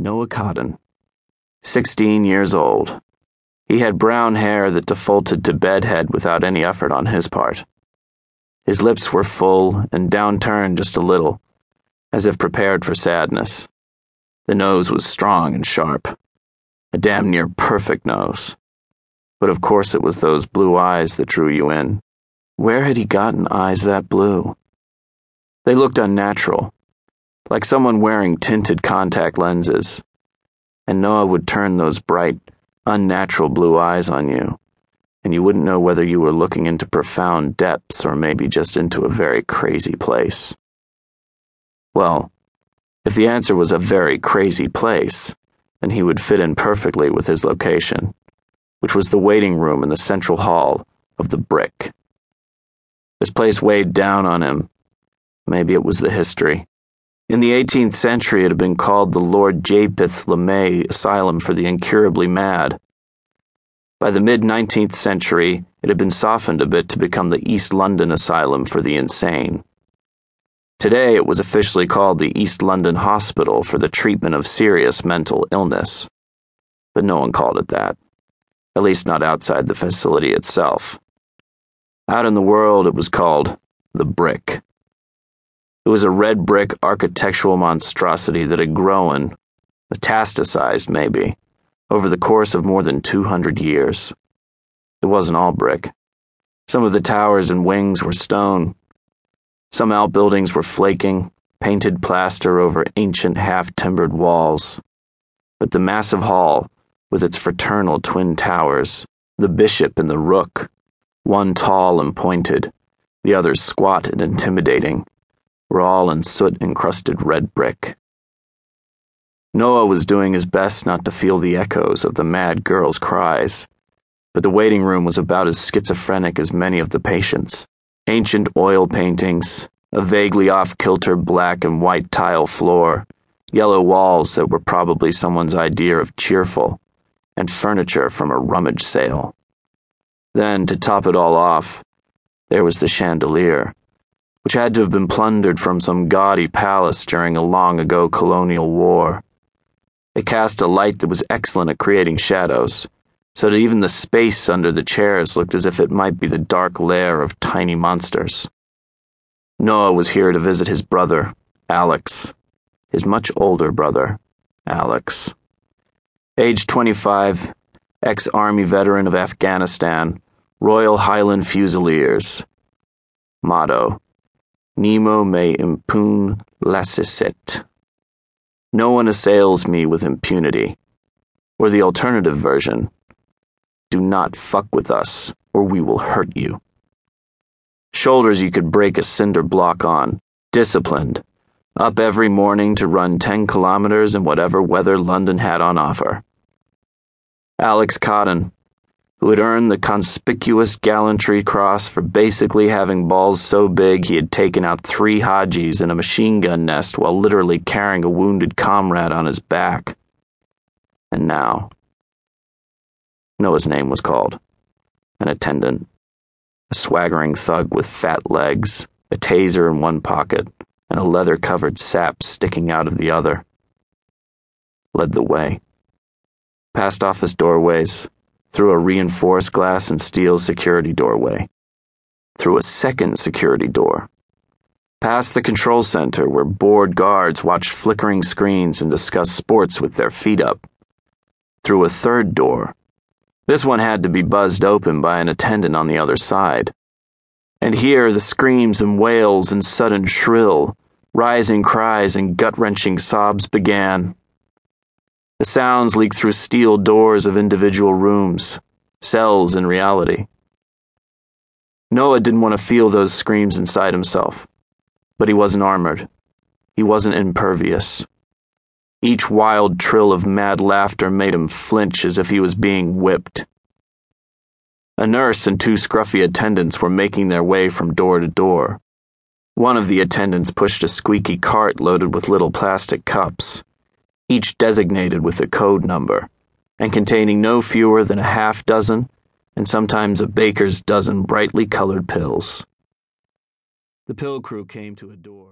Noah Cotton, 16 years old. He had brown hair that defaulted to bedhead without any effort on his part. His lips were full and downturned just a little, as if prepared for sadness. The nose was strong and sharp, a damn near perfect nose. But of course it was those blue eyes that drew you in. Where had he gotten eyes that blue? They looked unnatural like someone wearing tinted contact lenses. And Noah would turn those bright, unnatural blue eyes on you, and you wouldn't know whether you were looking into profound depths or maybe just into a very crazy place. Well, if the answer was a very crazy place, then he would fit in perfectly with his location, which was the waiting room in the central hall of the Brick. This place weighed down on him. Maybe it was the history. In the 18th century, it had been called the Lord Japheth LeMay Asylum for the Incurably Mad. By the mid 19th century, it had been softened a bit to become the East London Asylum for the Insane. Today, it was officially called the East London Hospital for the Treatment of Serious Mental Illness. But no one called it that, at least not outside the facility itself. Out in the world, it was called the Brick. It was a red brick architectural monstrosity that had grown, metastasized maybe, over the course of more than 200 years. It wasn't all brick. Some of the towers and wings were stone. Some outbuildings were flaking, painted plaster over ancient half timbered walls. But the massive hall, with its fraternal twin towers, the bishop and the rook, one tall and pointed, the other squat and intimidating, all in soot encrusted red brick. Noah was doing his best not to feel the echoes of the mad girl's cries, but the waiting room was about as schizophrenic as many of the patients. Ancient oil paintings, a vaguely off kilter black and white tile floor, yellow walls that were probably someone's idea of cheerful, and furniture from a rummage sale. Then, to top it all off, there was the chandelier which had to have been plundered from some gaudy palace during a long ago colonial war. It cast a light that was excellent at creating shadows, so that even the space under the chairs looked as if it might be the dark lair of tiny monsters. Noah was here to visit his brother, Alex, his much older brother, Alex. Age 25, ex Army veteran of Afghanistan, Royal Highland Fusiliers. Motto Nemo me impune lacessit. No one assails me with impunity. Or the alternative version Do not fuck with us, or we will hurt you. Shoulders you could break a cinder block on, disciplined, up every morning to run 10 kilometers in whatever weather London had on offer. Alex Cotton, who had earned the conspicuous gallantry cross for basically having balls so big he had taken out three Hajis in a machine gun nest while literally carrying a wounded comrade on his back. And now, Noah's name was called. An attendant, a swaggering thug with fat legs, a taser in one pocket, and a leather covered sap sticking out of the other, led the way. Past office doorways, through a reinforced glass and steel security doorway, through a second security door, past the control center where bored guards watched flickering screens and discussed sports with their feet up, through a third door. This one had to be buzzed open by an attendant on the other side. And here the screams and wails and sudden shrill, rising cries and gut wrenching sobs began. The sounds leaked through steel doors of individual rooms, cells in reality. Noah didn't want to feel those screams inside himself, but he wasn't armored. He wasn't impervious. Each wild trill of mad laughter made him flinch as if he was being whipped. A nurse and two scruffy attendants were making their way from door to door. One of the attendants pushed a squeaky cart loaded with little plastic cups each designated with a code number, and containing no fewer than a half dozen and sometimes a baker's dozen brightly colored pills. The pill crew came to a door.